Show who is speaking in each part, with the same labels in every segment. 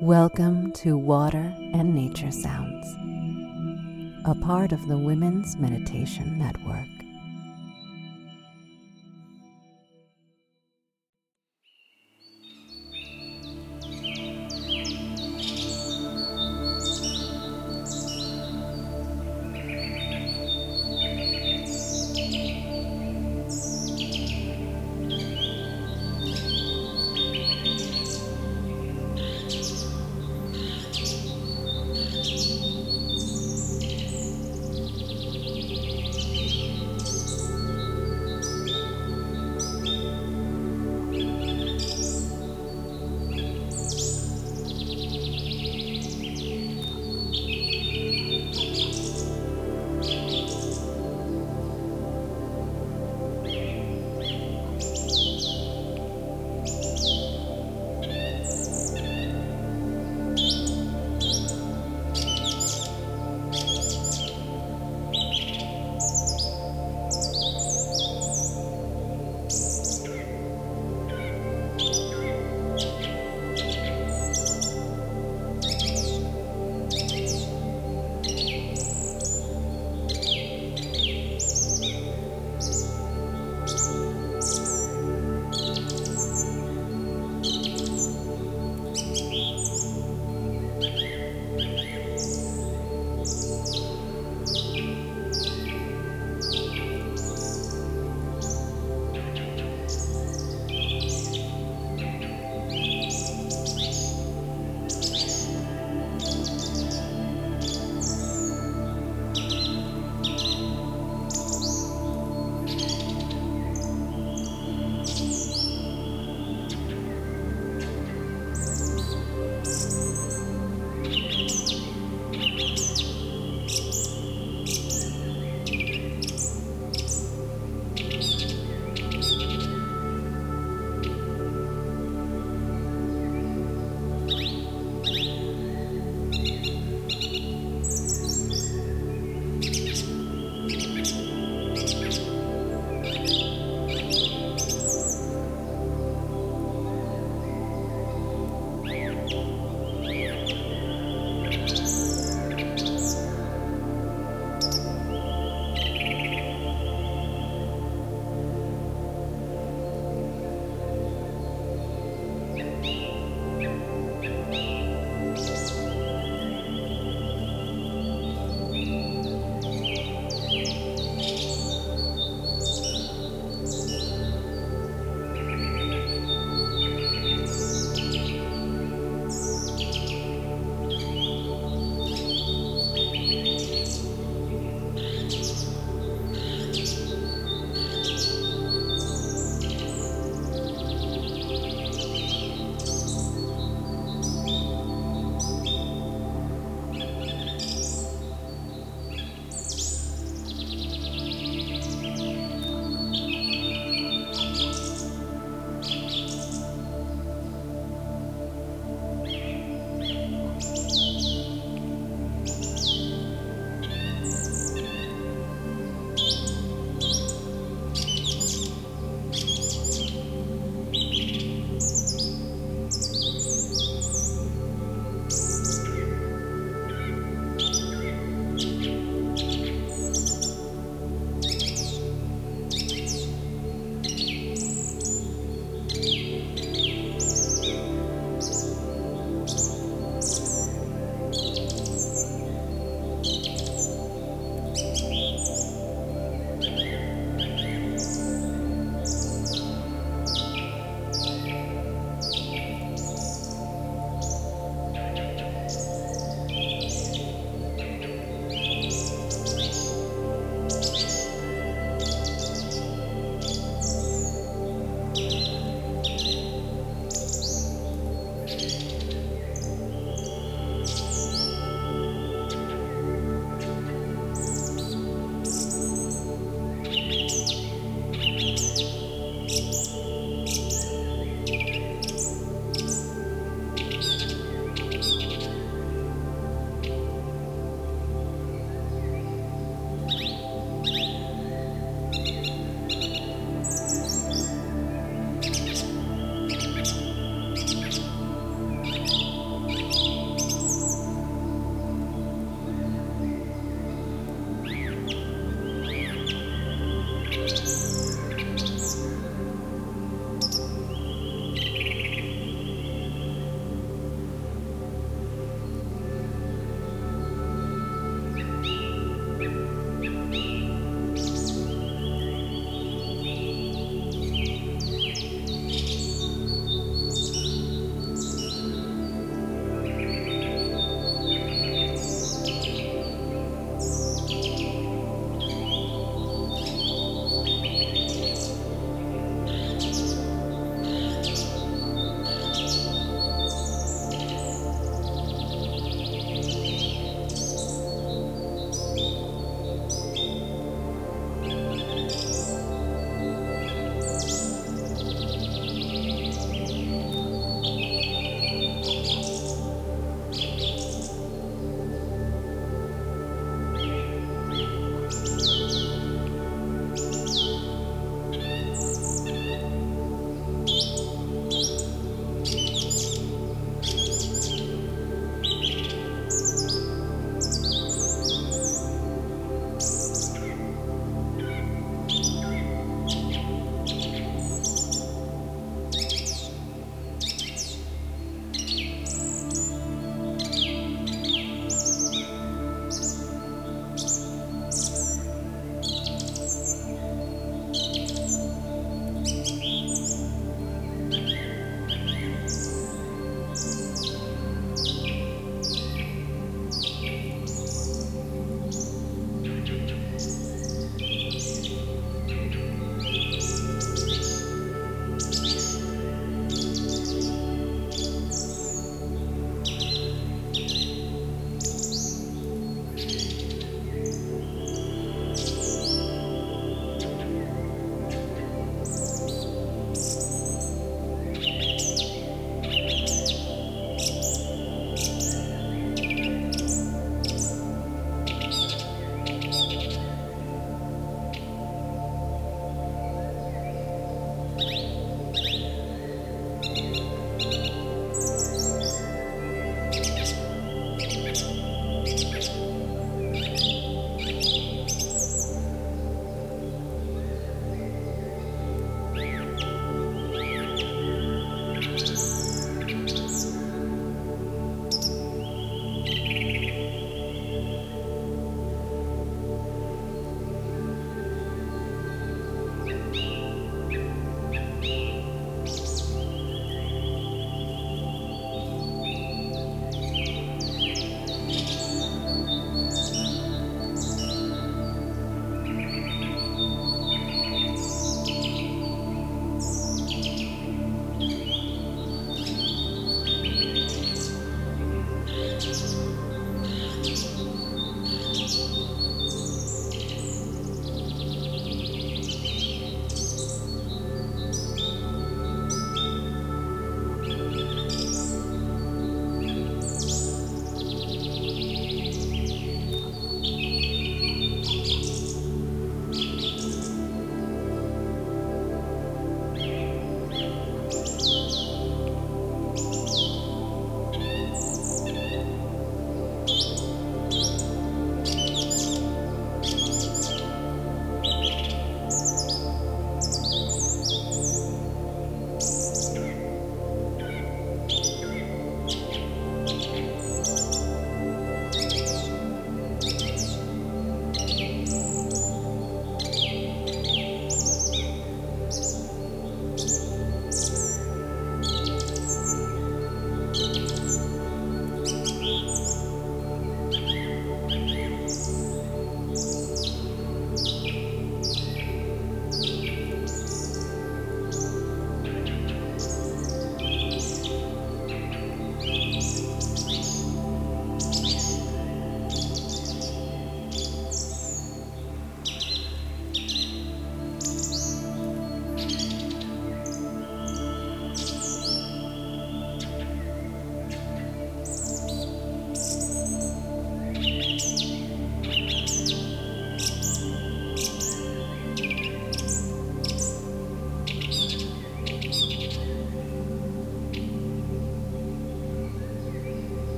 Speaker 1: Welcome to Water and Nature Sounds, a part of the Women's Meditation Network.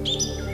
Speaker 2: Música